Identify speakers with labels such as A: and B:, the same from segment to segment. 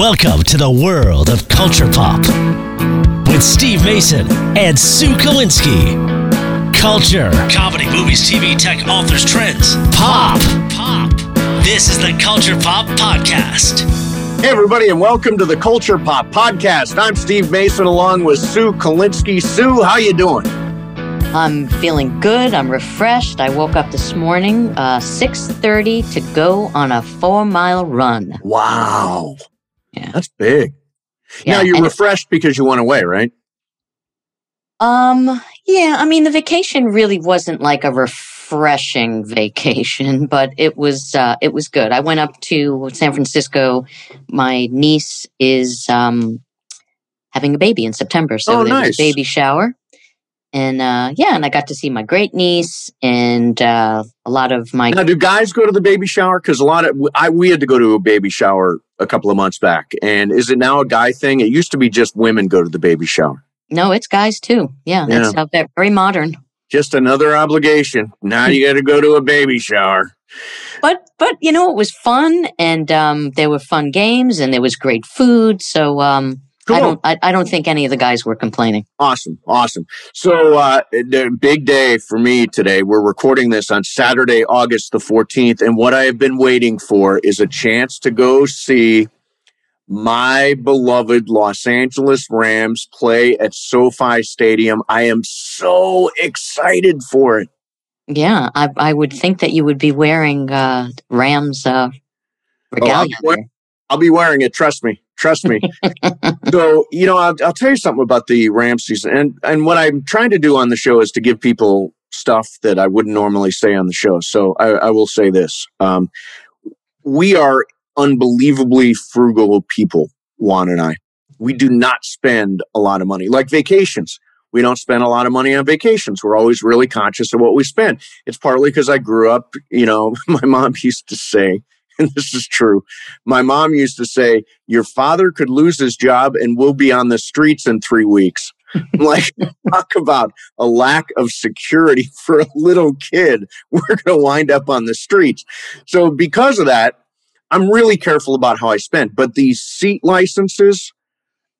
A: Welcome to the world of culture pop with Steve Mason and Sue Kalinsky. Culture, comedy, movies, TV, tech, authors, trends, pop, pop. This is the Culture Pop Podcast.
B: Hey, everybody, and welcome to the Culture Pop Podcast. I'm Steve Mason along with Sue Kalinsky. Sue, how you doing?
C: I'm feeling good. I'm refreshed. I woke up this morning, uh, 6.30 to go on a four-mile run.
B: Wow.
C: Yeah.
B: That's big.
C: Yeah,
B: now, you're refreshed because you went away, right?
C: Um, yeah, I mean, the vacation really wasn't like a refreshing vacation, but it was, uh, it was good. I went up to San Francisco. My niece is, um, having a baby in September. So
B: Oh,
C: there was a baby shower. And, uh, yeah, and I got to see my great niece and, uh, a lot of my,
B: Now, do guys go to the baby shower? Because a lot of I we had to go to a baby shower a couple of months back, and is it now a guy thing? It used to be just women go to the baby shower.
C: no, it's guys too. Yeah. Uh, ve- very modern.
B: Just another obligation. Now you got to go to a baby shower.
C: but but you know it was fun and um there were fun games and there was great food so um
B: Cool.
C: i don't I, I don't think any of the guys were complaining
B: Awesome, awesome. So, uh, the big day for me today. We're recording this on Saturday, August the 14th. And what I have been waiting for is a chance to go see my beloved Los Angeles Rams play at SoFi Stadium. I am so excited for it.
C: yeah i i would think that you would be wearing uh rams uh regalia
B: what? I'll be wearing it. Trust me. Trust me. so, you know, I'll, I'll tell you something about the Rams season. And, and what I'm trying to do on the show is to give people stuff that I wouldn't normally say on the show. So I, I will say this. Um, we are unbelievably frugal people, Juan and I. We do not spend a lot of money, like vacations. We don't spend a lot of money on vacations. We're always really conscious of what we spend. It's partly because I grew up, you know, my mom used to say, and this is true, my mom used to say, Your father could lose his job and we'll be on the streets in three weeks. Like, talk about a lack of security for a little kid. We're going to wind up on the streets. So, because of that, I'm really careful about how I spend. But these seat licenses,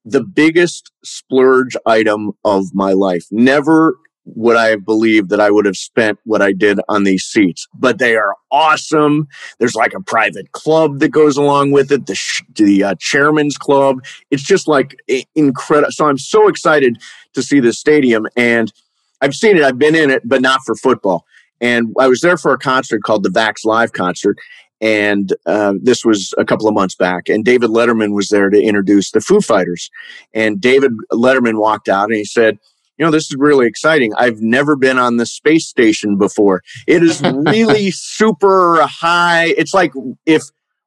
B: the biggest splurge item of my life. Never would I have believed that I would have spent what I did on these seats, but they are awesome. There's like a private club that goes along with it, the sh- the uh, chairman's club. It's just like incredible. So I'm so excited to see this stadium, and I've seen it. I've been in it, but not for football. And I was there for a concert called the Vax Live concert, and uh, this was a couple of months back. And David Letterman was there to introduce the Foo Fighters. And David Letterman walked out and he said, "You know, this is really exciting. I've never been on the space station before. It is really super high. It's like if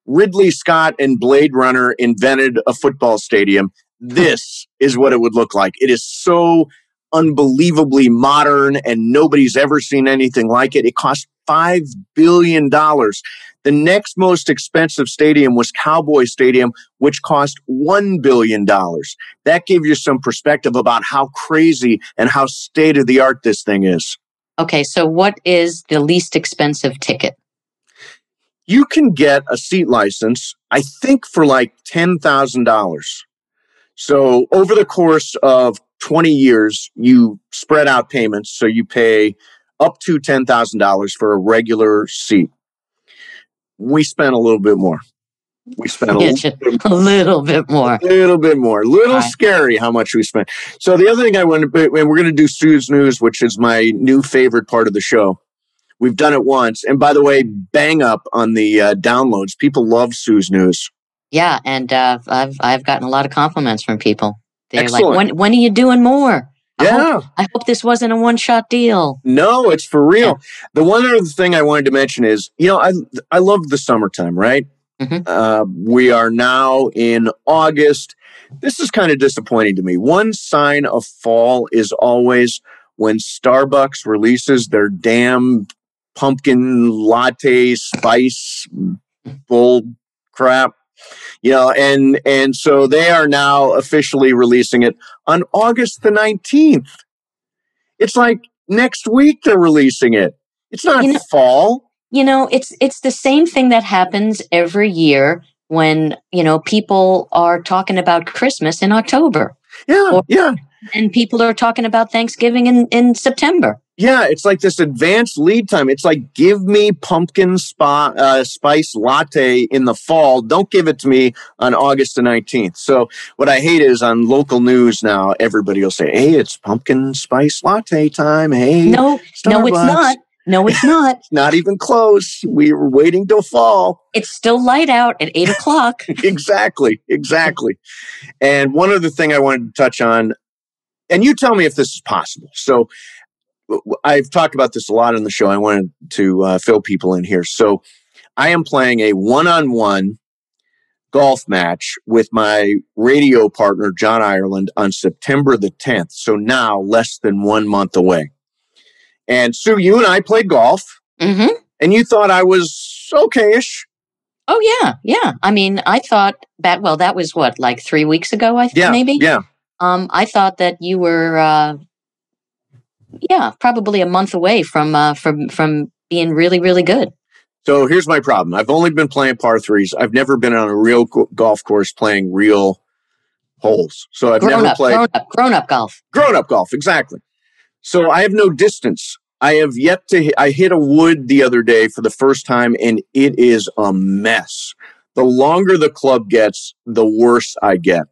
B: Ridley Scott and Blade Runner invented a football stadium. This is what it would look like. It is so." unbelievably modern and nobody's ever seen anything like it. It cost $5 billion. The next most expensive stadium was Cowboy Stadium, which cost $1 billion. That gave you some perspective about how crazy and how state of the art this thing is.
C: okay so what is the least expensive ticket
B: You can get a seat license, I think, for like $10,000. So over the course of 20 years, you spread out payments. So you pay up to $10,000 for a regular seat. We spent a little bit more. We spent a little bit
C: a little bit more
B: a little bit more, a little
C: Right.
B: scary how much we spent. So the other thing I want to, and we're going to do Sue's News, which is my new favorite part of the show. We've done it once, and by the way, bang up on the uh, downloads. People love Sue's News.
C: yeah and uh i've i've gotten a lot of compliments from people they're
B: Excellent.
C: like when when are you doing more I hope,
B: Yeah,
C: I hope this wasn't a one shot deal
B: no, it's for real. The one other thing I wanted to mention is, you know, I I love the summertime, right?
C: Mhm.
B: Uh, we are now in August. This is kind of disappointing to me. One sign of fall is always when Starbucks releases their damn pumpkin latte spice bull crap. You know, and and so they are now officially releasing it on August the 19th. It's like next week they're releasing it. It's not
C: You know-
B: fall.
C: you know it's it's the same thing that happens every year when you know people are talking about Christmas in October.
B: Yeah, or, yeah.
C: And people are talking about Thanksgiving in, in September.
B: Yeah, it's like this advanced lead time. It's like give me pumpkin spa, uh, spice latte in the fall. Don't give it to me on August the 19th. So what I hate is on local news now, everybody will say, Hey, it's pumpkin spice latte time. Hey,
C: no, Starbucks. no, it's not. No, it's not.
B: not even close. We were waiting till fall.
C: It's still light out at eight o'clock.
B: exactly. Exactly. And one other thing I wanted to touch on, and you tell me if this is possible. So I've talked about this a lot on the show. I wanted to uh, fill people in here. So I am playing a one on one golf match with my radio partner, John Ireland, on September the 10th. So now less than one month away. And Sue, you and I played golf,
C: mm-hmm.
B: and you thought I was okayish.
C: Oh yeah, yeah. I mean, I thought that. Well, that was what like three weeks ago. I think
B: yeah,
C: maybe.
B: Yeah.
C: Um, I thought that you were, uh, yeah, probably a month away from uh, from from being really really good.
B: So here's my problem. I've only been playing par threes. I've never been on a real go- golf course playing real holes. So I've
C: grown
B: never
C: up,
B: played
C: grown up, grown up golf.
B: Grown up golf, exactly. So I have no distance. I have yet to hit, I hit a wood the other day for the first time and it is a mess. The longer the club gets, the worse I get.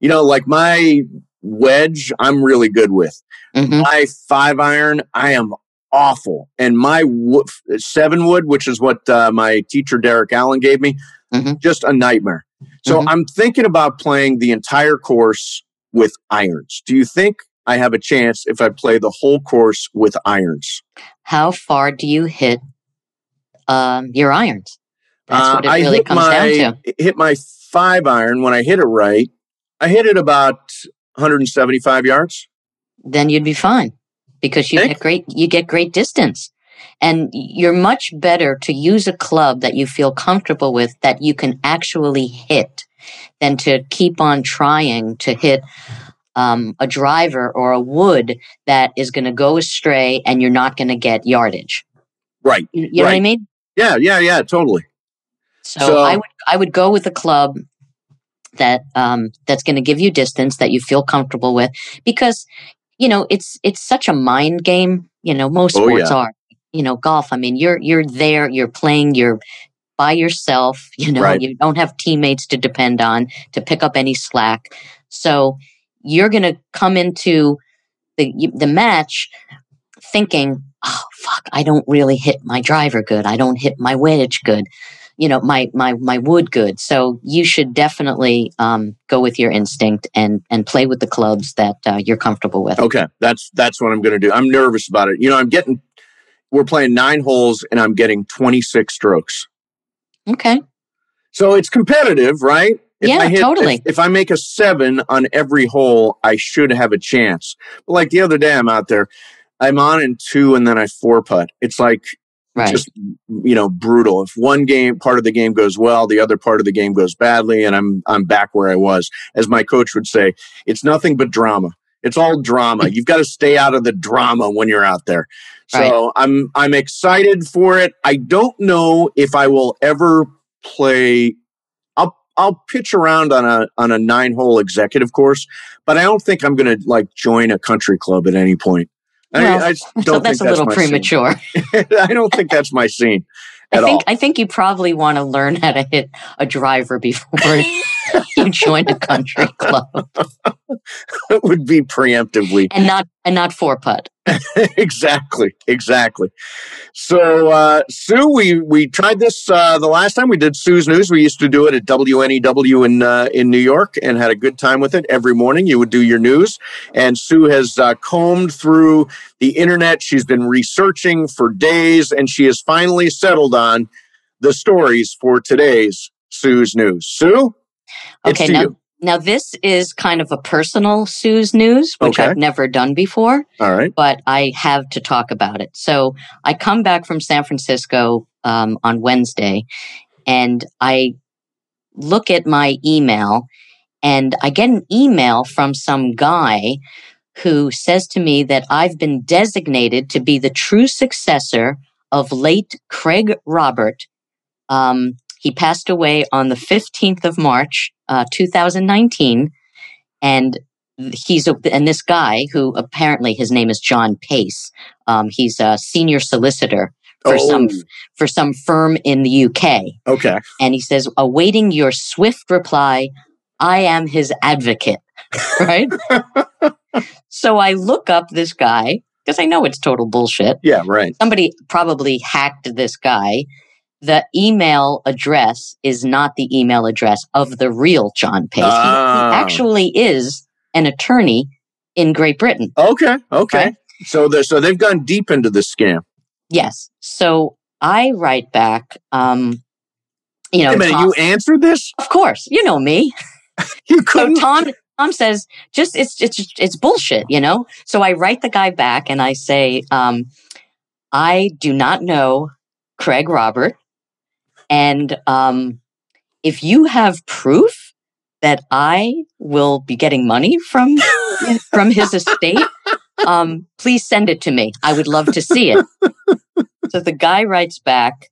B: You know, like my wedge, I'm really good with.
C: Mm-hmm.
B: My five iron, I am awful. And my wo- seven wood, which is what uh, my teacher Derek Allen gave me,
C: mm-hmm.
B: just a nightmare. So
C: Mhm.
B: I'm thinking about playing the entire course with irons. Do you think I have a chance if I play the whole course with irons?
C: How far do you hit um, your irons? That's
B: Uh,
C: what it
B: I
C: really
B: hit
C: comes
B: my
C: down to.
B: hit my five iron when I hit it right. I hit it about 175 yards.
C: Then you'd be fine because you
B: Thank-
C: get great. You get great distance, and you're much better to use a club that you feel comfortable with that you can actually hit than to keep on trying to hit um, a driver or a wood that is going to go astray and you're not going to get yardage.
B: Right.
C: You, you know what I mean?
B: Yeah. Yeah. Yeah. Totally.
C: So,
B: So-
C: I would I would go with a club that um, that's going to give you distance that you feel comfortable with because you know it's it's such a mind game. You know most
B: Oh,
C: sports
B: yeah.
C: are. You know golf. I mean you're you're there. You're playing. You're by yourself. You know
B: Right.
C: you don't have teammates to depend on to pick up any slack. So you're going to come into the the match thinking, oh fuck, I don't really hit my driver good. I don't hit my wedge good. You know, my my my wood good. So you should definitely um, go with your instinct and and play with the clubs that uh, you're comfortable with.
B: Okay. That's that's what I'm going to do. I'm nervous about it. You know, I'm getting. We're playing nine holes, and I'm getting 26 strokes.
C: Okay.
B: So it's competitive, right?
C: Yeah, totally.
B: If, if I make a seven on every hole, I should have a chance. But like the other day, I'm out there, I'm on in two, and then I four putt. It's like
C: Right.
B: just you know brutal. If one game part of the game goes well, the other part of the game goes badly, and I'm I'm back where I was. As my coach would say, it's nothing but drama. It's all drama. You've got to stay out of the drama when you're out there. So I'm I'm excited for it. I don't know if I will ever play. I'll I'll pitch around on a on a nine hole executive course, but I don't think I'm going to like join a country club at any point. I-
C: Well,
B: I, don't
C: so
B: think
C: that's a little premature.
B: I don't think that's my scene
C: I think
B: all.
C: I think you probably want to learn how to hit a driver before you join a country club
B: it would be preemptively.
C: and not and not four putt.
B: exactly, exactly. So, uh, Sue, we we tried this uh, the last time we did Sue's News. We used to do it at WNEW in uh, in New York and had a good time with it. Every morning, you would do your news, and Sue has uh, combed through the internet. She's been researching for days, and she has finally settled on the stories for today's Sue's News. Sue,
C: Okay, now
B: you.
C: now this is kind of a personal Sue's news, which
B: Okay.
C: I've never done before.
B: All right.
C: but I have to talk about it. So I come back from San Francisco um, on Wednesday and I look at my email and I get an email from some guy who says to me that I've been designated to be the true successor of late Craig Robert. Um, he passed away on the 15th of March, uh, 2019. And he's a, and this guy who apparently his name is John Pace. Um, he's a senior solicitor for
B: Oh.
C: some for some firm in the UK.
B: Okay.
C: And he says, awaiting your swift reply, I am his advocate. right? so I look up this guy because I know it's total bullshit.
B: Yeah. Right.
C: Somebody probably hacked this guy. The email address is not the email address of the real John Pace. He-
B: Ah.
C: He, actually is an attorney in Great Britain.
B: Okay. Okay.
C: Right.
B: So the, so they've gone deep into the scam.
C: Yes. So I write back, um, you know,
B: minute.
C: Tom-
B: You answered this?
C: of course, you know me.
B: You
C: So
B: couldn't.
C: Tom Tom says just it's it's it's bullshit, you know. So I write the guy back and I say, um, I do not know Craig Robert, and um, if you have proof that I will be getting money from from his estate, um, please send it to me. I would love to see it. so the guy writes back.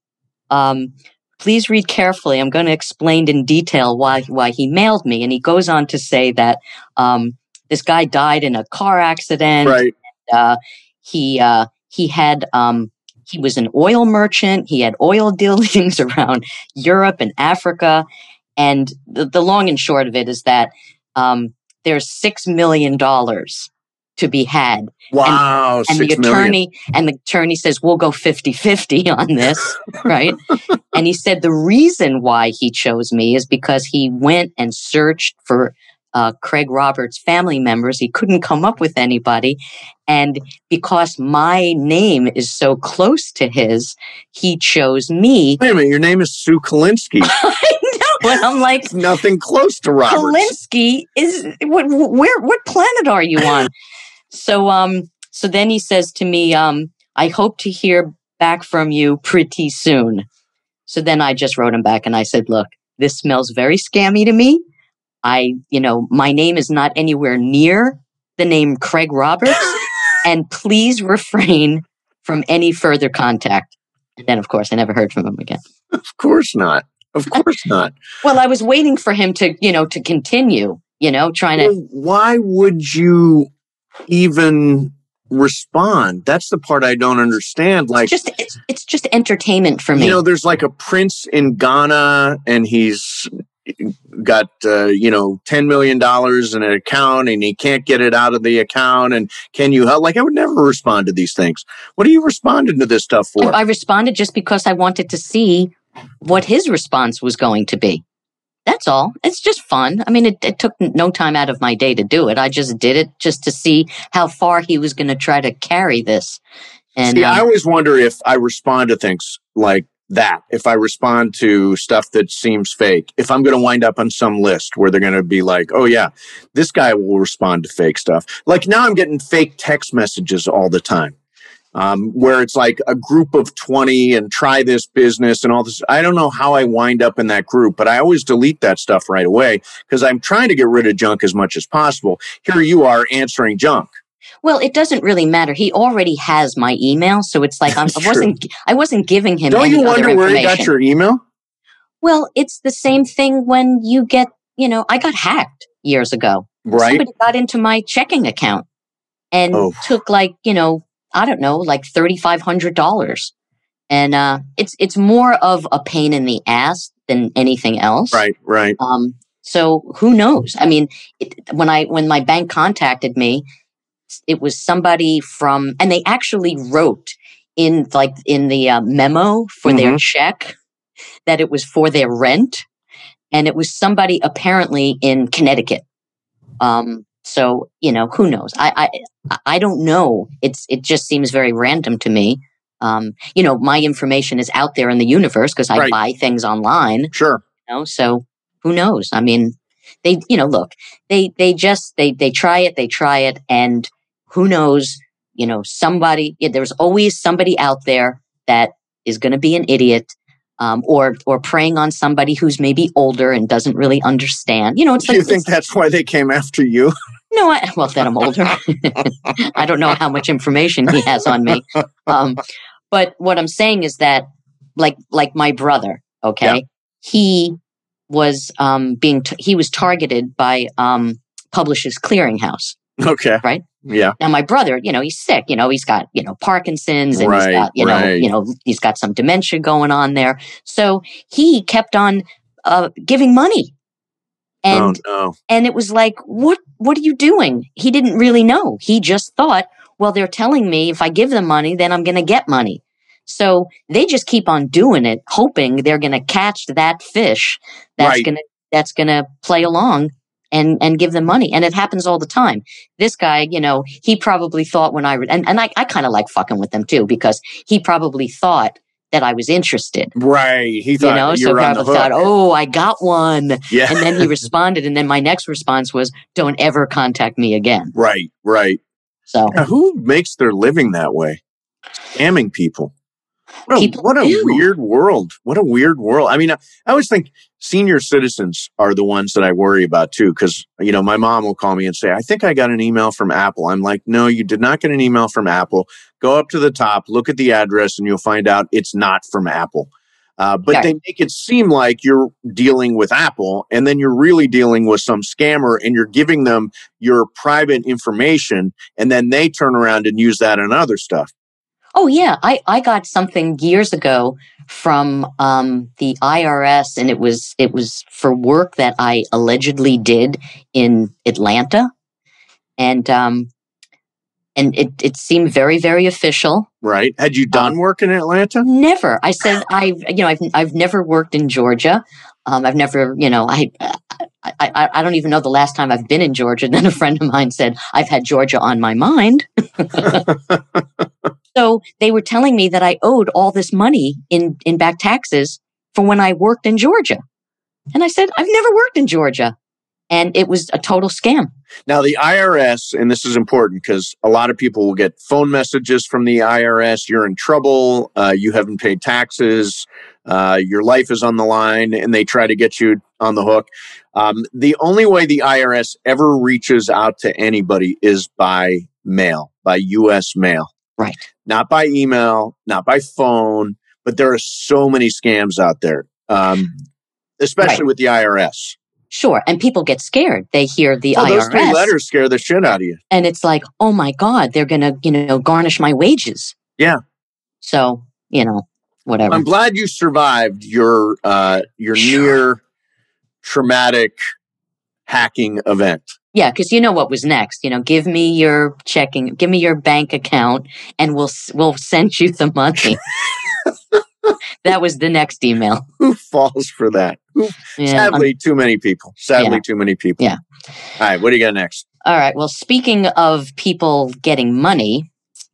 C: Um, please read carefully. I'm going to explain in detail why why he mailed me. And he goes on to say that um, this guy died in a car accident.
B: right.
C: Uh, he uh, he had um, he was an oil merchant. He had oil dealings around Europe and Africa. And the, the long and short of it is that um, there's six million dollars to be had
B: Wow.
C: and
B: six
C: the
B: million.
C: attorney and the attorney says we'll go 50-50 on this right and he said the reason why he chose me is because he went and searched for uh, craig roberts family members he couldn't come up with anybody and because my name is so close to his he chose me
B: Wait a minute. Your name is Sue Kalinsky.
C: i know and i'm like
B: Nothing close to Roberts.
C: Kalinsky is what where what planet are you on? so um so then he says to me, um, I hope to hear back from you pretty soon. So then I just wrote him back and I said, look, this smells very scammy to me. I, you know, my name is not anywhere near the name Craig Roberts, and please refrain from any further contact. And then, of course, I never heard from him again.
B: Of course not. Of course not.
C: Well, I was waiting for him to, you know, to continue, you know, trying to
B: why would you even respond? That's the part I don't understand. Like,
C: just it's, it's just entertainment for me.
B: you know, there's like a prince in Ghana and he's got, uh, you know, $10 million in an account and he can't get it out of the account. And can you help? Like, I would never respond to these things. What are you responding to this stuff for?
C: I responded just because I wanted to see what his response was going to be. That's all. It's just fun. I mean, it, it took no time out of my day to do it. I just did it just to see how far he was going to try to carry this. And
B: See, I
C: um,
B: always wonder if I respond to things like that, if I respond to stuff that seems fake, if I'm going to wind up on some list where they're going to be like, oh, yeah, this guy will respond to fake stuff. Like now I'm getting fake text messages all the time. Um, where it's like a group of 20 and try this business and all this. I don't know how I wind up in that group, but I always delete that stuff right away because I'm trying to get rid of junk as much as possible. Here you are answering junk.
C: Well, it doesn't really matter. He already has my email, so it's like I'm, I wasn't. I wasn't giving him.
B: Don't you wonder where he got your email?
C: Well, it's the same thing when you get. You know, I got hacked years ago.
B: Right.
C: somebody got into my checking account and
B: Oh.
C: took like you know i don't know like $3500 and uh it's it's more of a pain in the ass than anything else
B: Right, right.
C: um so who knows i mean it, when i when my bank contacted me it was somebody from and they actually wrote in like in the uh, memo for their check that it was for their rent and it was somebody apparently in connecticut. Um so you know who knows? I i i don't know. It's it just seems very random to me. Um you know my information is out there in the universe because i
B: Right.
C: buy things online
B: Sure.
C: you know so who knows? I mean they you know look they they just they they try it they try it and who knows you know somebody yeah, there's always somebody out there that is going to be an idiot um, or or preying on somebody who's maybe older and doesn't really understand you know it's
B: Do
C: like
B: you think that's why they came after you?
C: no, I, well, then I'm older. I don't know how much information he has on me. Um, but what I'm saying is that, like, like my brother, okay, he was um, being t- he was targeted by um, Publishers Clearinghouse.
B: Okay.
C: Right.
B: Yeah.
C: Now my brother, you know, he's sick. You know, he's got you know Parkinson's and
B: Right,
C: he's got you know
B: right.
C: you know he's got some dementia going on there. So he kept on uh, giving money, and
B: oh no.
C: and it was like, what what are you doing? He didn't really know. He just thought, well, they're telling me if I give them money, then I'm going to get money. So they just keep on doing it, hoping they're going to catch that fish that's
B: Right.
C: going to that's going to play along and and give them money. And it happens all the time. This guy, you know, he probably thought when I re- and and I, I kind of like fucking with them too because he probably thought that I was interested.
B: Right. He thought
C: You know,
B: you
C: so
B: were on the
C: probably thought, "Oh, I got one."
B: yeah.
C: And then he responded, and then my next response was, "Don't ever contact me again."
B: right. Right.
C: So
B: Now, who makes their living that way? Scamming people. What a, what a weird world. What a weird world. I mean, I, I always think senior citizens are the ones that I worry about too. Because, you know, my mom will call me and say, I think I got an email from Apple. I'm like, no, you did not get an email from Apple. Go up to the top, look at the address, and you'll find out it's not from Apple. Uh, but they make it seem like you're dealing with Apple, and then you're really dealing with some scammer, and you're giving them your private information, and then they turn around and use that on other stuff.
C: Oh yeah, I I got something years ago from um, the IRS, and it was it was for work that I allegedly did in Atlanta, and um, and it it seemed very very official.
B: Right? Had you
C: Um,
B: done work in Atlanta?
C: Never, I said I've you know I've I've never worked in Georgia. Um, I've never you know I. I, I, I don't even know the last time I've been in Georgia. And then a friend of mine said, I've had Georgia on my mind. So they were telling me that I owed all this money in, in back taxes for when I worked in Georgia. And I said, I've never worked in Georgia. And it was a total scam.
B: Now, the IRS, and this is important because a lot of people will get phone messages from the IRS. You're in trouble. Uh, you haven't paid taxes. Uh, your life is on the line, and they try to get you on the hook. Um, the only way the IRS ever reaches out to anybody is by mail, by U.S. mail.
C: Right.
B: Not by email, not by phone, but there are so many scams out there, um, especially
C: Right.
B: with the IRS.
C: Sure. And people get scared. They hear the
B: Oh, those three
C: IRS
B: letters scare the shit out of you.
C: and it's like, oh my God, they're going to, you know, garnish my wages.
B: Yeah.
C: So, you know, whatever.
B: I'm glad you survived your uh, your
C: Sure.
B: near traumatic hacking event.
C: Yeah, because you know what was next. You know, give me your checking, give me your bank account, and we'll we'll send you the money. that was the next email.
B: Who falls for that? Who,
C: Yeah,
B: sadly, too many people. Sadly,
C: Yeah.
B: too many people.
C: Yeah.
B: All right, what do you got next?
C: All right. Well, speaking of people getting money,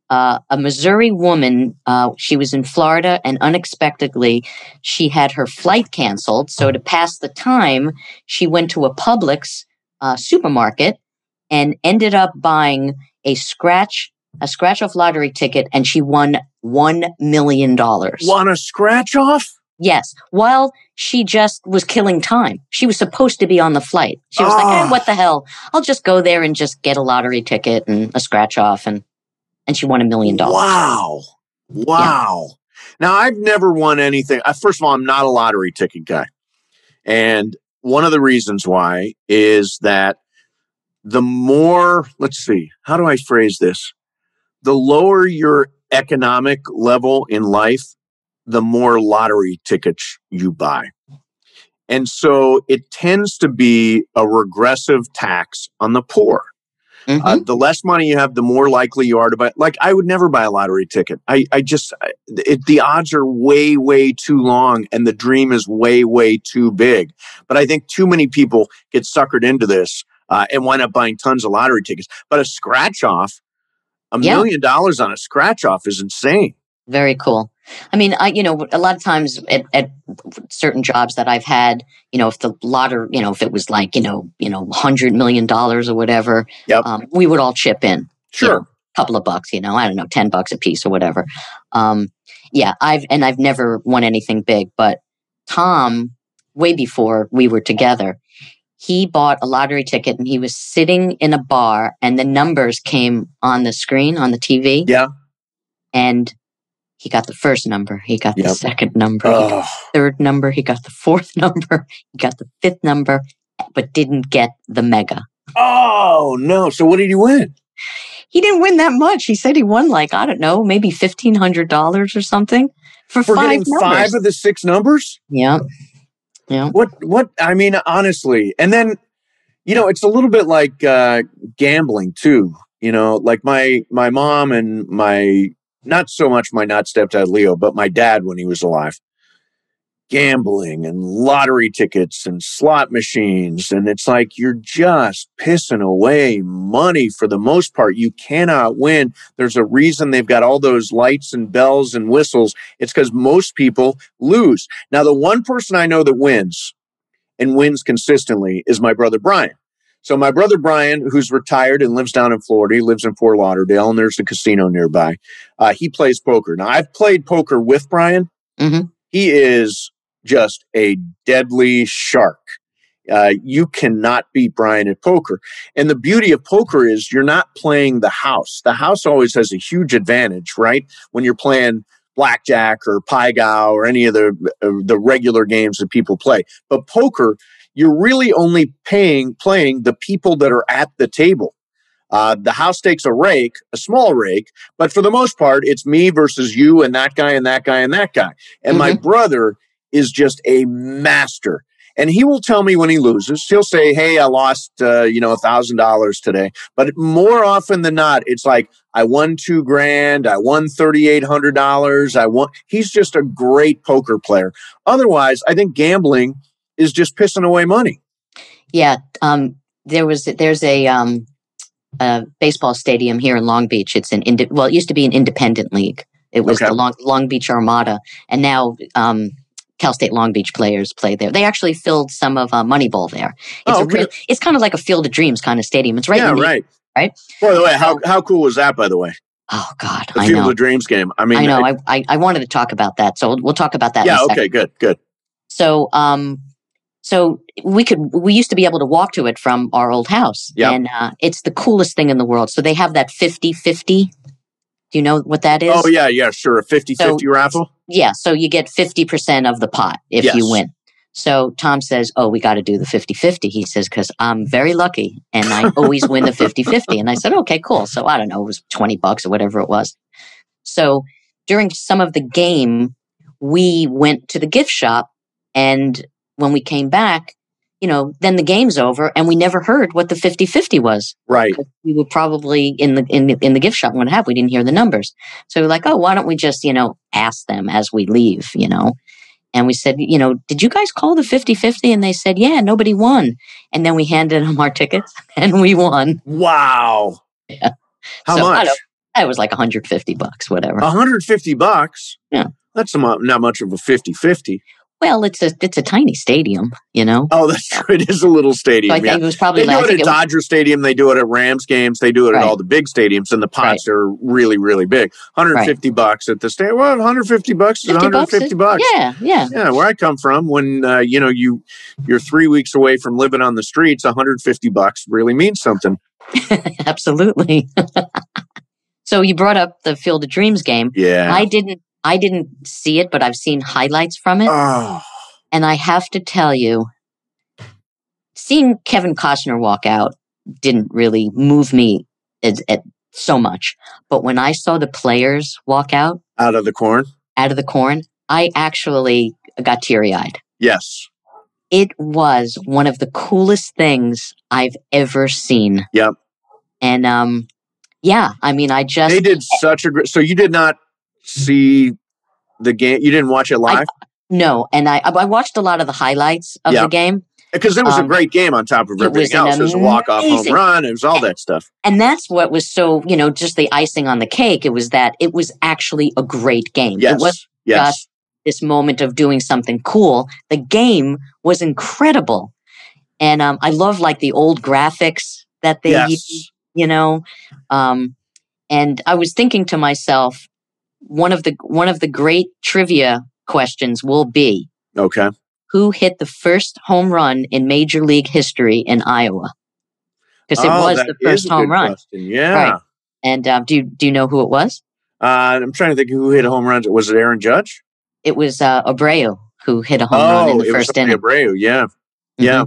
C: uh, a Missouri woman, uh, she was in Florida and unexpectedly she had her flight canceled. So to pass the time, she went to a Publix uh, supermarket and ended up buying a scratch, a scratch off lottery ticket, and she won $1 million.
B: Want a scratch off?
C: Yes, while she just was killing time. She was supposed to be on the flight. She was like,
B: Ah.
C: eh, what the hell? I'll just go there and just get a lottery ticket and a scratch off and and she won a million dollars.
B: Wow. Wow. Now, I've never won anything. First of all, I'm not a lottery ticket guy. And one of the reasons why is that the more, let's see, how do I phrase this? The lower your economic level in life, the more lottery tickets you buy. And so it tends to be a regressive tax on the poor.
C: Mhm.
B: Uh, the less money you have, the more likely you are to buy. Like I would never buy a lottery ticket. I, I just, I- it, the odds are way, way too long, and the dream is way, way too big. But I think too many people get suckered into this uh, and wind up buying tons of lottery tickets. But a scratch off, a
C: Yeah.
B: million dollars on a scratch off is insane.
C: Very cool. I mean, I you know a lot of times at, at certain jobs that I've had, you know, if the lottery, you know, if it was like you know, you know, hundred million dollars or whatever,
B: Yep.
C: um, we would all chip in. you
B: Sure.
C: know, couple of bucks, you know, I don't know, 10 bucks a piece or whatever. Um, yeah, I've, and I've never won anything big, but Tom, way before we were together, he bought a lottery ticket and he was sitting in a bar and the numbers came on the screen on the TV.
B: Yeah.
C: And He got the first number. He got the second number. He got the third number. He got the fourth number. He got the fifth number, but didn't get the mega.
B: oh no! So what did he win?
C: He didn't win that much. He said he won like I don't know, maybe fifteen hundred dollars or something for
B: For
C: five
B: getting five of the six numbers?
C: yeah, yeah.
B: What? What? I mean, honestly, and then you know, it's a little bit like uh, gambling too. You know, like my my mom and my not so much my not stepdad Leo, but my dad when he was alive. Gambling and lottery tickets and slot machines. And it's like you're just pissing away money for the most part. You cannot win. There's a reason they've got all those lights and bells and whistles. It's because most people lose. Now, the one person I know that wins and wins consistently is my brother Brian. So my brother Brian, who's retired and lives down in Florida, he lives in Fort Lauderdale, and there's a casino nearby. Uh, he plays poker. Now I've played poker with Brian.
C: Mhm.
B: He is just a deadly shark. Uh, you cannot beat Brian at poker. And the beauty of poker is you're not playing the house. The house always has a huge advantage, right? When you're playing blackjack or pai gow or any of the uh, the regular games that people play. But poker, you're really only paying playing the people that are at the table. Uh, the house takes a rake, a small rake, but for the most part, it's me versus you and that guy and that guy and that guy. And my brother is just a master. And he will tell me when he loses. He'll say, "Hey, I lost, uh, you know, a thousand dollars today." But more often than not, it's like I won two grand, I won thirty eight hundred dollars. I won. He's just a great poker player. Otherwise, I think gambling is just pissing away money.
C: Yeah, um, there was there's a um, a baseball stadium here in Long Beach. It's an inde- well, it used to be an independent league. It was
B: Okay.
C: the Long Long Beach Armada, and now um, Cal State Long Beach players play there. They actually filled some of uh, Moneyball there. It's
B: Oh,
C: a
B: okay.
C: real, it's kind of like a Field of Dreams kind of stadium. It's right.
B: yeah,
C: the,
B: right.
C: right?
B: By the way, how how cool was that? By the way,
C: Oh God,
B: the
C: I
B: Field
C: know.
B: of Dreams game. I mean,
C: I know. I, I I wanted to talk about that, so we'll, we'll talk about that.
B: yeah. Okay. Good. Good.
C: So, um, so we could we used to be able to walk to it from our old house,
B: Yeah.
C: and uh, it's the coolest thing in the world. So they have that 50-50. Do you know what that is?
B: Oh yeah. Yeah. Sure. A 50-50 raffle.
C: Yeah, so you get 50% of the pot if you win. So Tom says, Oh, we got to do the 50 50. He says, Because I'm very lucky and I always win the 50 50. And I said, Okay, cool. So I don't know, it was 20 bucks or whatever it was. So during some of the game, we went to the gift shop. And when we came back, you know, then the game's over and we never heard what the 50 50 was
B: Right.
C: we were probably in the in the, in the gift shop when it happened. We didn't hear the numbers, so we're like, oh, why don't we just you know ask them as we leave, you know? And we said, you know, did you guys call the 50-50? And they said, yeah, nobody won. And then we handed them our tickets and we won.
B: Wow.
C: Yeah.
B: How
C: So,
B: much?
C: It was like 150 bucks, whatever.
B: 150 bucks.
C: Yeah.
B: That's not not much of a 50-50.
C: Well, it's a it's a tiny stadium, you know.
B: Oh, that's true. It is a little
C: So
B: stadium.
C: I
B: yeah.
C: think it was probably
B: They
C: like,
B: do
C: I
B: it at
C: it was-
B: Dodger Stadium. They do it at Rams games. They do it at all the big stadiums, and the pots are really, really big. 150 bucks at the stadium. Well, 150 bucks is
C: 50 bucks
B: 150
C: is-
B: bucks.
C: yeah, yeah.
B: Yeah, where I come from, when uh, you know you you're three weeks away from living on the streets, 150 bucks really means something.
C: Absolutely. so you brought up the Field of Dreams game.
B: Yeah.
C: I didn't I didn't see it, but I've seen highlights from it.
B: oh,
C: And I have to tell you, seeing Kevin Costner walk out didn't really move me as, so much. But when I saw the players walk out
B: out of the corn.
C: out of the corn, I actually got teary eyed.
B: Yes.
C: It was one of the coolest things I've ever seen.
B: Yep.
C: And um, yeah, I mean, I just
B: They did such a great. So you did not see the game. You didn't watch it live
C: no, and I I watched a lot of the highlights of
B: Yeah.
C: the game.
B: because it was a
C: um,
B: great game on top of everything else. It was a walk off home run. It was all that stuff.
C: And that's what was so, you know, just the icing on the cake. It was that it was actually a great game.
B: Yes.
C: It was
B: yes.
C: just this moment of doing something cool. The game was incredible. And um, I love like the old graphics that they
B: yes.
C: used, you know. Um, and I was thinking to myself, one of the one of the great trivia questions will be
B: Okay.
C: who hit the first home run in major league history in Iowa? Because it
B: Oh,
C: was the first home run.
B: question. Yeah.
C: Right. And um, do you do you know who it was?
B: Uh, I'm trying to think who hit a home runs. Was it Aaron Judge?
C: It was uh, Abreu who hit a home run in
B: Oh,
C: the
B: it
C: first
B: Jose
C: inning.
B: Abreu. Yeah,
C: Mhm.
B: yeah.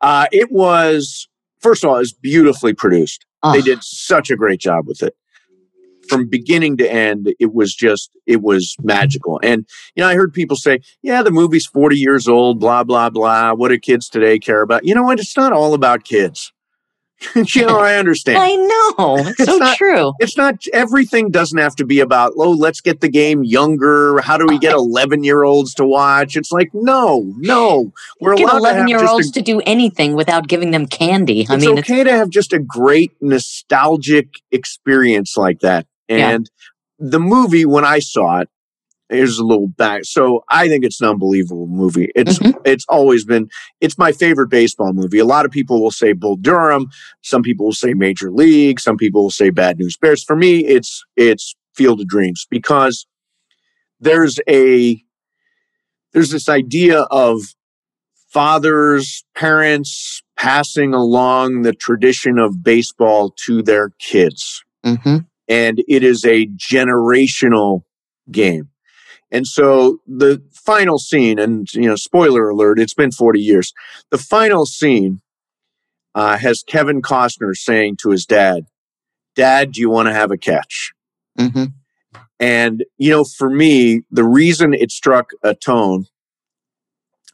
B: Uh, it was first of all, it was beautifully produced.
C: Oh,
B: They did such a great job with it. From beginning to end, it was just it was magical. And you know, I heard people say, "Yeah, the movie's 40 years old, blah blah blah. What do kids today care about?" You know what? It's not all about kids. you know, I understand.
C: I know. It's,
B: It's
C: so
B: not-
C: true.
B: it's not everything doesn't have to be about oh let's get the game younger how do we get 11 year olds to watch it's like no no we're
C: Get
B: allowed to have
C: 11 year olds
B: a,
C: to do anything without giving them candy. I mean,
B: it's
C: mean,
B: okay to have just a great nostalgic experience like that
C: Yeah.
B: and the movie when i saw it here's a little back so i think it's an unbelievable movie it's
C: Mhm.
B: it's always been it's my favorite baseball movie a lot of people will say bull durham some people will say major league some people will say bad news bears for me it's it's field of dreams because there's a there's this idea of fathers parents passing along the tradition of baseball to their kids
C: Mhm.
B: And it is a generational game. And so the final scene, and you know, spoiler alert, it's been 40 years. The final scene uh, has Kevin Costner saying to his dad, Dad, do you want to have a catch?
C: Mhm.
B: And, you know, for me, the reason it struck a tone,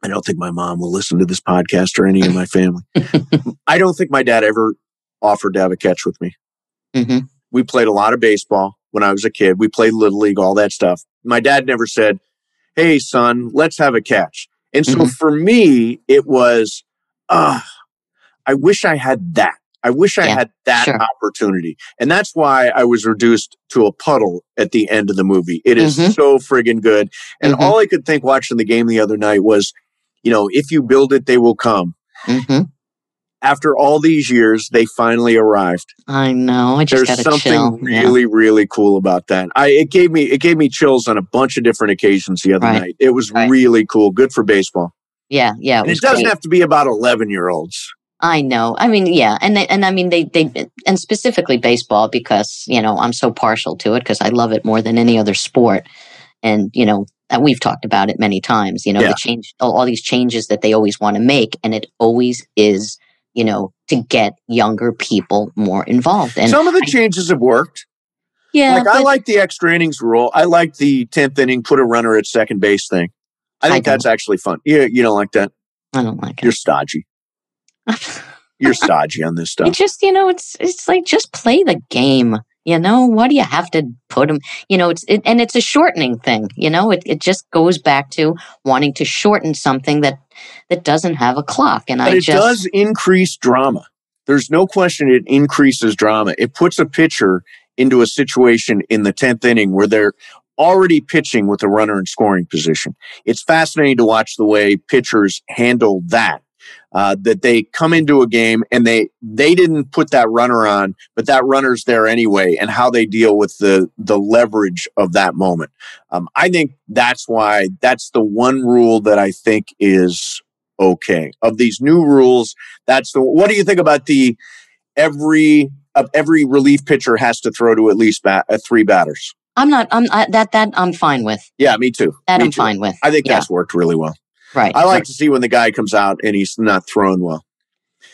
B: I don't think my mom will listen to this podcast or any of my family. I don't think my dad ever offered to have a catch with me
C: Mhm.
B: We played a lot of baseball when I was a kid. We played little league, all that stuff. My dad never said, "Hey, son, let's have a catch." And so
C: Mhm.
B: for me, it was, ah, I wish I had that. I wish I
C: Yeah,
B: had that
C: sure.
B: opportunity. And that's why I was reduced to a puddle at the end of the movie. It is
C: Mhm.
B: so friggin' good. And
C: Mhm.
B: all I could think watching the game the other night was, you know, if you build it, they will come.
C: Mhm.
B: After all these years, they finally arrived
C: I know. I just
B: there's something
C: chill. Yeah.
B: really really cool about that i it gave me it gave me chills on a bunch of different occasions the other
C: Right.
B: night it was
C: Right.
B: really cool good for baseball
C: Yeah, yeah. It
B: and it doesn't
C: great.
B: have to be about 11 year olds
C: I know. I mean, yeah, and they, and I mean they they and specifically baseball because you know I'm so partial to it because I love it more than any other sport, and you know uh, we've talked about it many times. You know
B: Yeah.
C: the change, all, all these changes that they always want to make, and it always is you know to get younger people more involved. And
B: some of the
C: I-
B: changes have worked.
C: Yeah,
B: like i like the extra innings rule. I like the 10th inning put a runner at second base thing. I
C: I
B: think that's actually fun. Yeah you don't like that?
C: I don't like it.
B: you're stodgy. You're stodgy on this
C: It
B: stuff.
C: just you know it's it's like just play the game. You know why do you have to put them you know it's it, and it's a shortening thing you know? It, it just goes back to wanting to shorten something that that doesn't have a clock and
B: but
C: i
B: it
C: just
B: does increase drama. There's no question it increases drama. It puts a pitcher into a situation in the 10th inning where they're already pitching with a runner in scoring position. It's fascinating to watch the way pitchers handle that. Uh, that they come into a game and they they didn't put that runner on, but that runner's there anyway, and how they deal with the the leverage of that moment. Um, I think that's why that's the one rule that I think is okay. Of these new rules, that's the. What do you think about the every of every relief pitcher has to throw to at least bat, uh, three batters?
C: i'm not i'm I, that that i'm fine with
B: Yeah, me too.
C: that
B: Me
C: i'm
B: too.
C: fine with
B: I think
C: Yeah.
B: that's worked really well.
C: Right
B: I like to see when the guy comes out and he's not throwing well.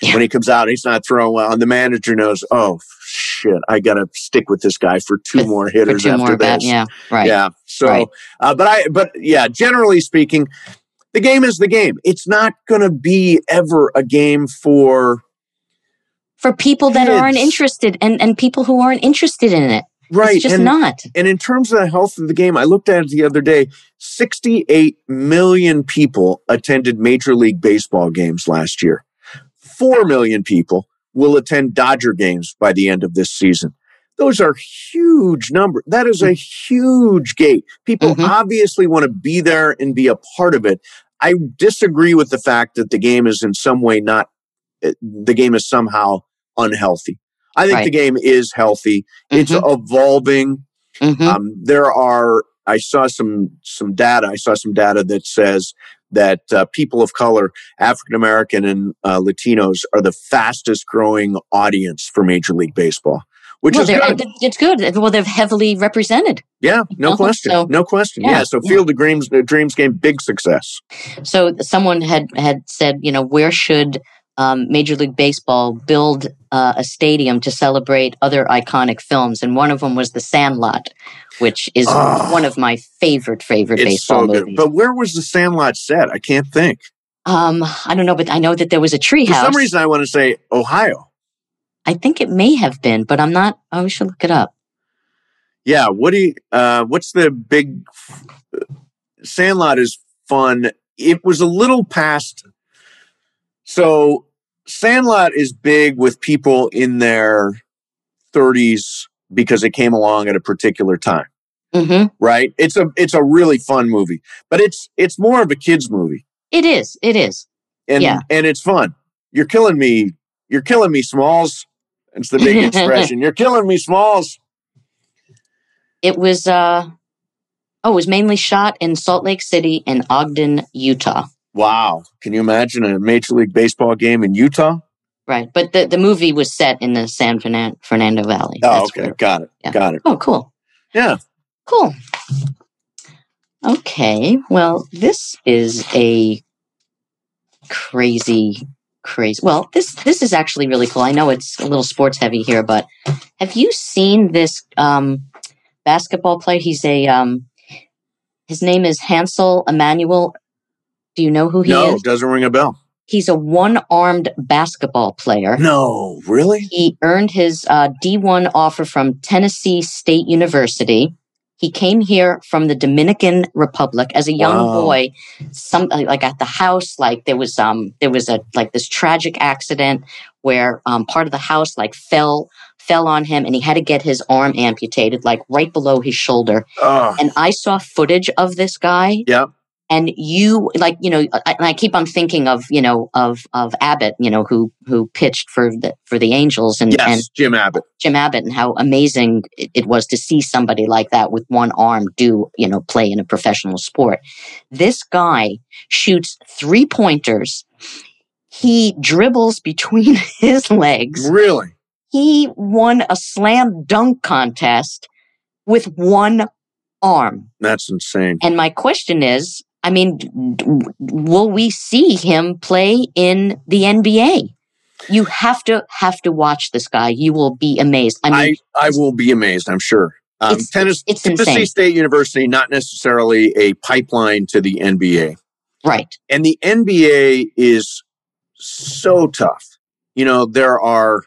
C: Yeah.
B: When he comes out, and he's not throwing well, and the manager knows, oh shit, I got to stick with this guy for two more hitters
C: two
B: after
C: more
B: this.
C: bat yeah right
B: Yeah. So,
C: Right.
B: uh, but I, but yeah, generally speaking, the game is the game. It's not going to be ever a game for
C: for people that aren't interested and and people who aren't interested in it
B: right.
C: it's just
B: and,
C: not
B: and in terms of the health of the game, I looked at it the other day. Sixty-eight million people attended Major League Baseball games last year. Four million people will attend Dodger games by the end of this season. Those are huge numbers. That is a huge gate. People
C: Mhm.
B: obviously want to be there and be a part of it. I disagree with the fact that the game is in some way not, uh, the game is somehow unhealthy. I think
C: Right.
B: the game is healthy. It's
C: Mhm,
B: evolving.
C: mhm.
B: Um, there are, I saw some some data. I saw some data that says that uh, people of color, African American and uh, Latinos, are the fastest growing audience for Major League Baseball. which
C: well,
B: is good.
C: it's good. Well, they're heavily represented.
B: Yeah, no question.
C: so-
B: no question.
C: yeah,
B: Yeah. So
C: yeah.
B: Field of Dreams, uh, Dreams game, big success.
C: So someone had had said, you know, where should um, Major League Baseball build uh, a stadium to celebrate other iconic films? And one of them was The Sandlot, which is
B: Ah.
C: one of my favorite favorite baseball
B: so
C: movies.
B: But where was the Sandlot set? I can't think.
C: um, I don't know, but I know that there was a treehouse.
B: For some reason, I want to say Ohio.
C: I think it may have been, but I'm not. Oh, we should look it up.
B: Yeah. What do you, uh, what's the big Sandlot is fun. It was a little past. So Sandlot is big with people in their 30s because it came along at a particular time,
C: hmm
B: right? It's a it's a really fun movie, but it's it's more of a kids movie.
C: It is. It is.
B: And
C: Yeah.
B: and it's fun. You're killing me. You're killing me, Smalls. It's the big expression. You're killing me, Smalls.
C: It was. uh Oh, it was mainly shot in Salt Lake City and Ogden, Utah.
B: Wow. Can you imagine a Major League Baseball game in Utah?
C: Right, but the, the movie was set in the San Fernando Valley.
B: Oh,
C: That's
B: okay.
C: where-
B: Got it.
C: yeah.
B: Got it.
C: Oh, cool.
B: Yeah.
C: Cool. Okay. Well, this is a crazy, crazy. Well, this this is actually really cool. I know it's a little sports heavy here, but have you seen this um, basketball player? He's a um, his name is Hansel Emmanuel. Do you know who he
B: no,
C: is?
B: No, doesn't ring a bell.
C: He's a one-armed basketball player.
B: No, really?
C: He earned his uh, D1 offer from Tennessee State University. He came here from the Dominican Republic as a young
B: Wow.
C: boy. Some like at the house, like there was um there was a like this tragic accident where um part of the house like fell fell on him and he had to get his arm amputated like right below his shoulder.
B: Oh,
C: And I saw footage of this guy
B: yeah.
C: And you like you know I, and I keep on thinking of you know of of Abbott you know who who pitched for the for the Angels and
B: Yes,
C: and
B: Jim Abbott.
C: Jim Abbott and how amazing it, it was to see somebody like that with one arm do you know play in a professional sport. This guy shoots three pointers. He dribbles between his legs.
B: Really?
C: He won a slam dunk contest with one arm.
B: That's insane.
C: And my question is, I mean, will we see him play in the NBA? You have to have to watch this guy. You will be amazed. I
B: I, I, will be amazed, I'm sure. Um,
C: It's-
B: tennis,
C: it's
B: Tennessee
C: insane.
B: State University, not necessarily a pipeline to the NBA.
C: right?
B: And the NBA is so tough. You know, there are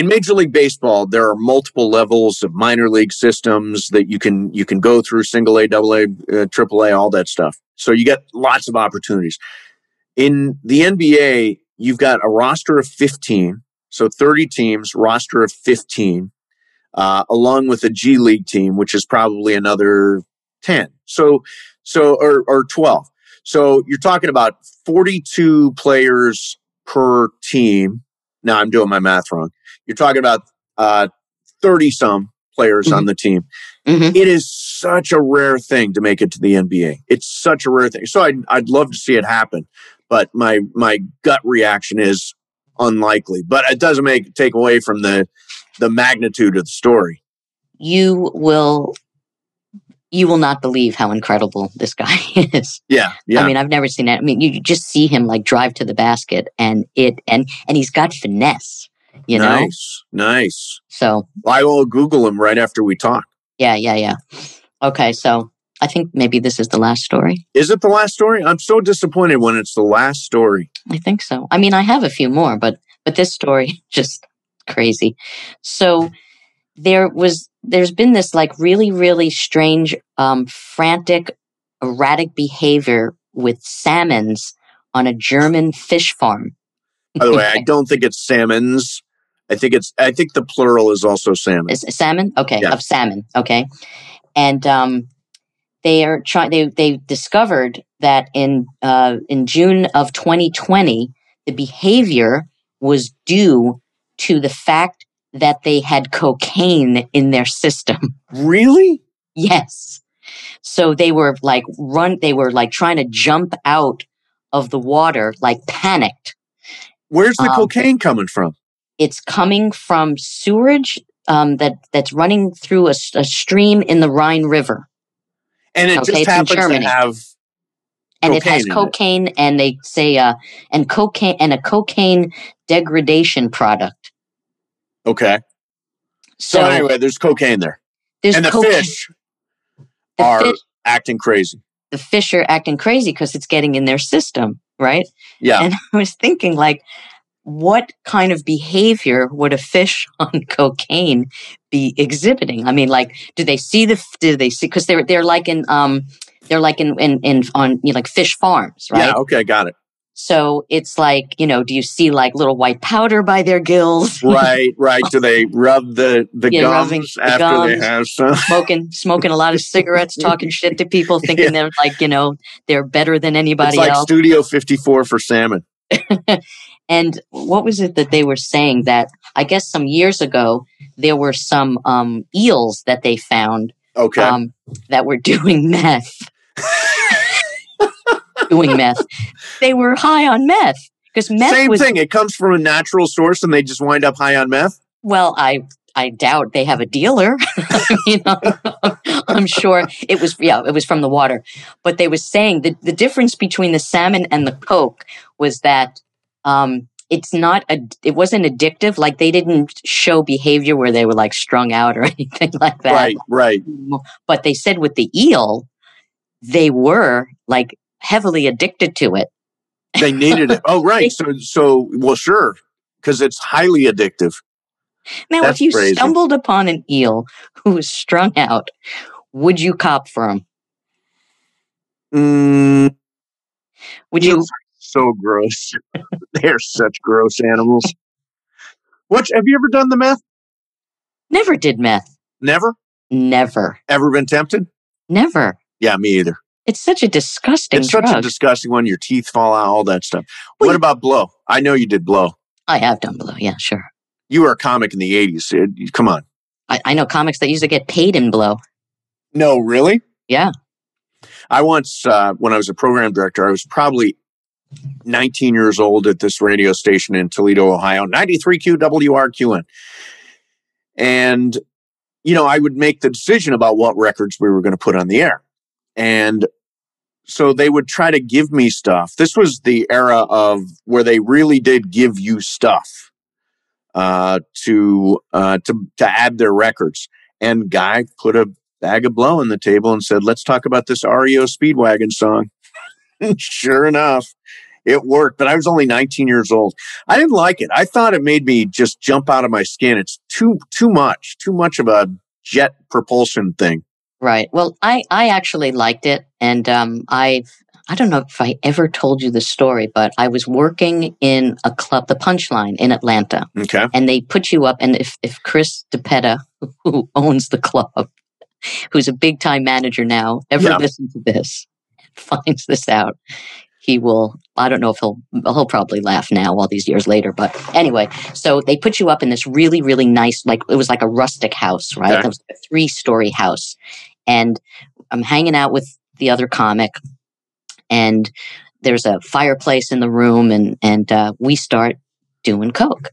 B: in Major League Baseball, there are multiple levels of minor league systems that you can you can go through single A, double A, uh, triple A, all that stuff. So you get lots of opportunities. In the NBA, you've got a roster of 15, so 30 teams, roster of 15, uh, along with a G League team, which is probably another 10. So, so or, or 12. So you're talking about 42 players per team. Now I'm doing my math wrong. You're talking about uh, 30 some players on the team.
C: Mhm.
B: It is such a rare thing to make it to the NBA. It's such a rare thing. So I'd, I'd love to see it happen, but my my gut reaction is unlikely. But it doesn't make take away from the the magnitude of the story.
C: You will. You will not believe how incredible this guy is.
B: Yeah, yeah.
C: I mean, I've never seen that. I mean, you just see him like drive to the basket, and it and and he's got finesse. You know,
B: nice, nice.
C: so
B: I will Google him right after we talk.
C: yeah, yeah, yeah. Okay, so I think maybe this is the last story.
B: Is it the last story? I'm so disappointed when it's the last story.
C: I think so. I mean, I have a few more, but but this story just crazy. So there was there's been this like really really strange um frantic erratic behavior with salmons on a German fish farm.
B: By the way, I don't think it's salmons. I think it's. I think the plural is also salmon.
C: Is salmon? Okay,
B: Yeah.
C: of salmon. Okay, and um, they are trying. They they discovered that in uh, in June of 2020, the behavior was due to the fact that they had cocaine in their system.
B: Really?
C: yes, so they were like run. They were like trying to jump out of the water, like panicked.
B: Where's the
C: Um,
B: cocaine coming from?
C: It's coming from sewerage um, that that's running through a, a, stream in the Rhine River.
B: And it okay, just happens to have
C: and it has cocaine it. and they say uh and cocaine and a cocaine degradation product.
B: Okay. So, so anyway, there's cocaine there.
C: There's
B: and the
C: cocaine.
B: fish the are fish, acting crazy.
C: The fish are acting crazy because it's getting in their system, right?
B: Yeah.
C: And I was thinking like what kind of behavior would a fish on cocaine be exhibiting? I mean, like, do they see the? Do they see? Because they're they're like in um they're like in in, in on you know, like fish farms, right?
B: Yeah. Okay, got it.
C: So it's like, you know, do you see like little white powder by their gills?
B: Right, right. Do they rub the, the yeah, gums the after gums, they have some?
C: Smoking, smoking a lot of cigarettes, talking shit to people, thinking yeah. they're like, you know, they're better than anybody else.
B: it's like
C: else.
B: Studio 54 for salmon.
C: and what was it that they were saying that I guess some years ago, there were some um, eels that they found
B: okay. Um,
C: that were doing meth doing meth. They were high on meth because meth.
B: Same
C: was,
B: thing. It comes from a natural source, and they just wind up high on meth.
C: Well, I I doubt they have a dealer. you know, I'm sure it was yeah, it was from the water. But they were saying that the difference between the salmon and the coke was that um, it's not a it wasn't addictive. Like they didn't show behavior where they were like strung out or anything like that.
B: Right, right.
C: But they said with the eel, they were like heavily addicted to it.
B: They needed it. Oh, right. So, so well, sure, because it's highly addictive.
C: Now, That's if you crazy. stumbled upon an eel who was strung out, would you cop for him?
B: Mm,
C: would you?
B: So gross. They're such gross animals. What have you ever done the meth?
C: Never did meth.
B: Never.
C: Never.
B: Ever been tempted?
C: Never.
B: Yeah, me either.
C: It's such a disgusting.
B: It's drug. such a disgusting one. Your teeth fall out, all that stuff. Well, what about blow? I know you did blow.
C: I have done blow. Yeah, sure.
B: You were a comic in the eighties. Come on.
C: I, I know comics that used to get paid in blow.
B: No, really?
C: Yeah.
B: I once, uh, when I was a program director, I was probably 19 years old at this radio station in Toledo, Ohio, 93Q WRQN. And, you know, I would make the decision about what records we were going to put on the air. And so they would try to give me stuff. This was the era of where they really did give you stuff uh, to uh, to to add their records. And guy put a bag of blow on the table and said, "Let's talk about this REO Speedwagon song." sure enough, it worked. But I was only 19 years old. I didn't like it. I thought it made me just jump out of my skin. It's too too much, too much of a jet propulsion thing.
C: Right. Well, I I actually liked it, and um, I I don't know if I ever told you the story, but I was working in a club, the Punchline in Atlanta.
B: Okay.
C: And they put you up, and if if Chris DePetta, who owns the club, who's a big time manager now, ever yeah. listen to this, finds this out, he will i don't know if he'll he'll probably laugh now all these years later but anyway so they put you up in this really really nice like it was like a rustic house right okay. it was a three story house and I'm hanging out with the other comic, and there's a fireplace in the room, and and uh, we start doing coke,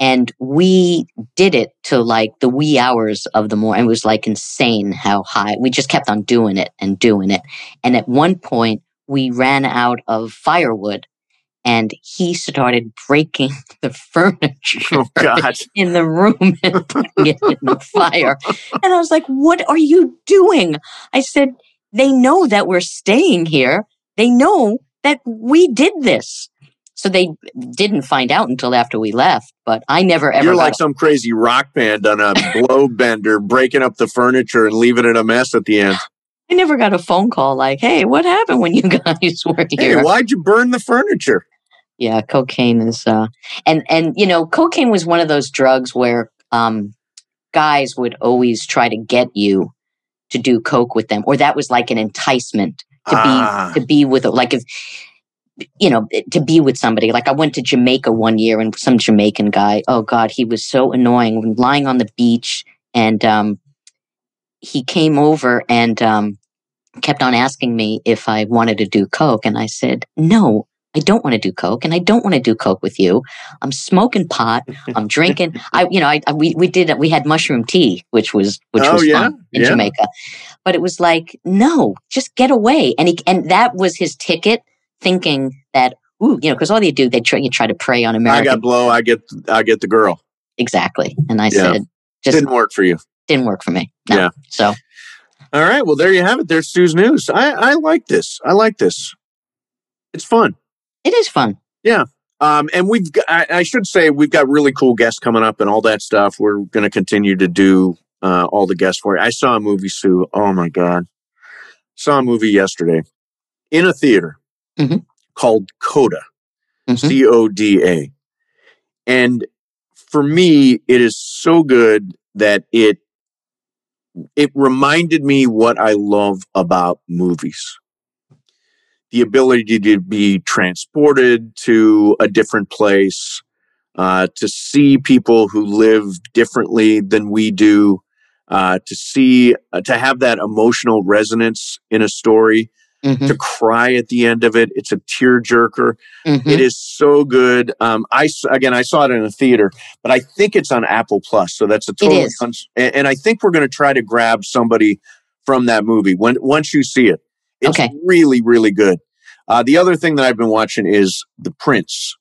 C: and we did it to like the wee hours of the morning. It was like insane how high we just kept on doing it and doing it, and at one point we ran out of firewood and he started breaking the furniture
B: oh, God.
C: in the room and putting it in the fire. And I was like, What are you doing? I said, They know that we're staying here. They know that we did this. So they didn't find out until after we left, but I never ever.
B: You're like some crazy rock band on a blow bender, breaking up the furniture and leaving it a mess at the end.
C: I never got a phone call like, "Hey, what happened when you guys were here?"
B: Hey, why'd you burn the furniture?
C: Yeah, cocaine is, uh, and and you know, cocaine was one of those drugs where um, guys would always try to get you to do coke with them, or that was like an enticement to ah. be to be with, like if you know, to be with somebody. Like I went to Jamaica one year, and some Jamaican guy, oh god, he was so annoying, lying on the beach, and um, he came over and um, kept on asking me if I wanted to do coke, and I said no I don't want to do coke, and I don't want to do coke with you. I'm smoking pot. I'm drinking. I, you know, I, I we we did we had mushroom tea, which was which
B: Oh,
C: was
B: yeah?
C: fun in
B: Yeah.
C: Jamaica. But it was like, no, just get away. And he and that was his ticket, thinking that ooh, you know, because all they do they try you try to prey on
B: America.
C: I
B: got blow. I get I get the girl.
C: exactly. And I
B: Yeah.
C: said, just
B: Didn't work for you.
C: didn't work for me. No.
B: Yeah.
C: So
B: All right. Well, there you have it. There's Sue's news. I I like this. I like this. It's fun.
C: It is fun. Yeah.
B: Um, and we've—I should say, we've got really cool guests coming up and all that stuff. We're going to continue to do uh, all the guests for you. I saw a movie, Sue. Oh my God. Saw a movie yesterday in a theater
C: Mhm.
B: called Coda,
C: Mhm.
B: C O D A. And for me, it is so good that it, it reminded me what I love about movies the ability to be transported to a different place, uh, to see people who live differently than we do, uh, to see, uh, to have that emotional resonance in a story,
C: Mhm.
B: to cry at the end of it. It's a tearjerker.
C: Mhm.
B: It is so good. Um, I again, I saw it in a theater, but I think it's on Apple Plus, so that's a total. and, and I think we're going to try to grab somebody from that movie when once you see it. It's
C: Okay.
B: really, really good. Uh, the other thing that I've been watching is The Prince,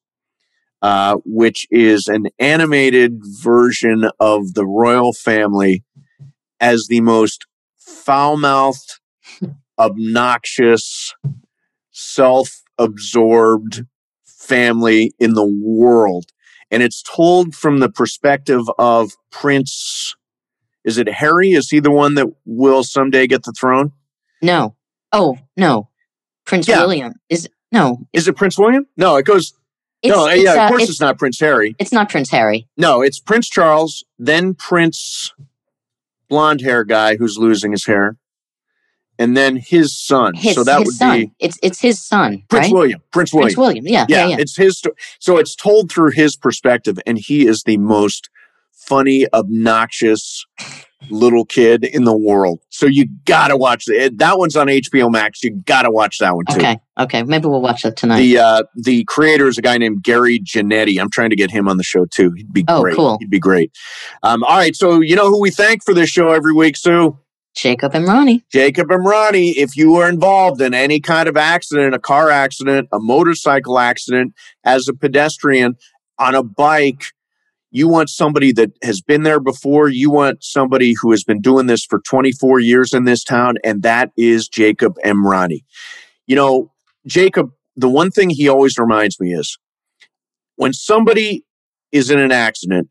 B: uh, which is an animated version of the royal family as the most foul-mouthed, obnoxious, self-absorbed family in the world. And it's told from the perspective of Prince. Is it Harry? Is he the one that will someday get the throne?
C: No. Oh, no. Prince
B: Yeah.
C: William is no.
B: Is it Prince William? No, it goes.
C: It's,
B: no,
C: it's,
B: yeah,
C: uh,
B: of course
C: it's,
B: it's, not Prince Harry.
C: it's not Prince Harry.
B: No, it's Prince Charles, then Prince blonde hair guy who's losing his hair, and then his son.
C: His,
B: so that
C: his
B: would
C: son.
B: be
C: It's it's his son,
B: Prince
C: right?
B: William. Prince William.
C: Prince William. Yeah,
B: yeah,
C: yeah, yeah.
B: it's his so it's told through his perspective and he is the most funny obnoxious little kid in the world so you gotta watch it that one's on hbo max you gotta watch that one too
C: Okay, okay. Maybe we'll watch that tonight.
B: the uh the creator is a guy named gary Janetti. i'm trying to get him on the show too he'd be
C: Oh,
B: great
C: cool.
B: he'd be great um all right so you know who we thank for this show every week sue
C: Jacob Emrani.
B: Jacob Emrani, if you were involved in any kind of accident, a car accident, a motorcycle accident, as a pedestrian on a bike, you want somebody that has been there before. You want somebody who has been doing this for 24 years in this town, and that is Jacob Emrani. You know, Jacob, the one thing he always reminds me is when somebody is in an accident,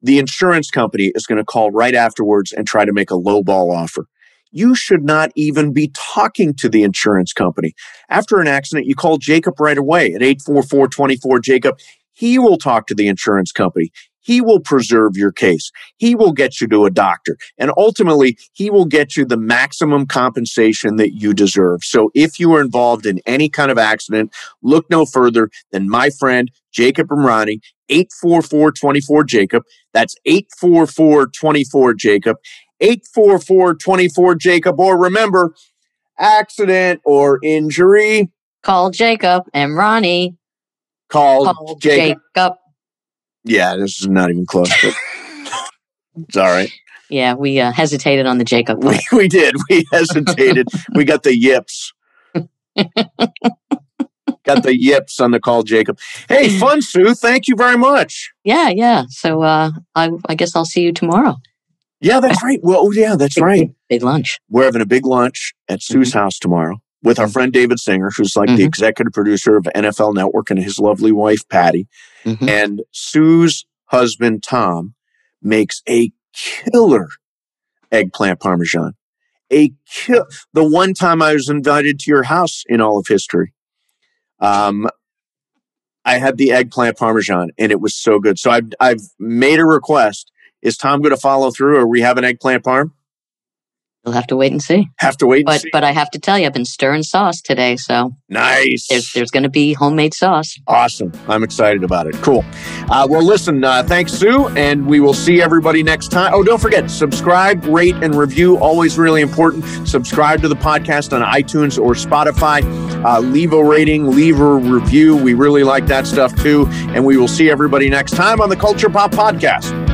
B: the insurance company is going to call right afterwards and try to make a low ball offer you should not even be talking to the insurance company. After an accident, you call Jacob right away at 844 24 Jacob. He will talk to the insurance company. He will preserve your case. He will get you to a doctor. And ultimately, he will get you the maximum compensation that you deserve. So if you are involved in any kind of accident, look no further than my friend Jacob Emrani, 844 Jacob. That's 844 Jacob. 844-24 Jacob or remember accident or injury
C: Call Jacob Emrani.
B: call,
C: Call
B: Jacob.
C: Jacob.
B: Yeah, this is not even close. But it's all right.
C: Yeah, we uh, hesitated on the Jacob
B: We, we did. We hesitated. we got the yips. got the yips on the call, Jacob. Hey, fun, Sue. Thank you very much.
C: Yeah, yeah. So uh, I, I guess I'll see you tomorrow.
B: Yeah, that's right. Well, oh, yeah, that's
C: Big-
B: right.
C: Big, big lunch.
B: We're having a big lunch at Sue's house tomorrow with our friend David Singer, who's like the
C: Mhm.
B: executive producer of NFL Network, and his lovely wife, Patty.
C: Mhm.
B: And Sue's husband, Tom, makes a killer eggplant parmesan. A kill. The one time I was invited to your house in all of history, um, I had the eggplant parmesan, and it was so good. So I've I've made a request. Is Tom going to follow through, or we have an eggplant parm?
C: We'll have to wait and see.
B: Have to wait.
C: But
B: see.
C: but I have to tell you, I've been stirring sauce today, so
B: nice.
C: There's there's going to be homemade sauce.
B: Awesome. I'm excited about it. Cool. Uh, well, listen. Uh, thanks, Sue, and we will see everybody next time. Oh, don't forget subscribe, rate, and review. Always really important. Subscribe to the podcast on iTunes or Spotify. Uh, leave a rating, leave a review. We really like that stuff too. And we will see everybody next time on the Culture Pop Podcast.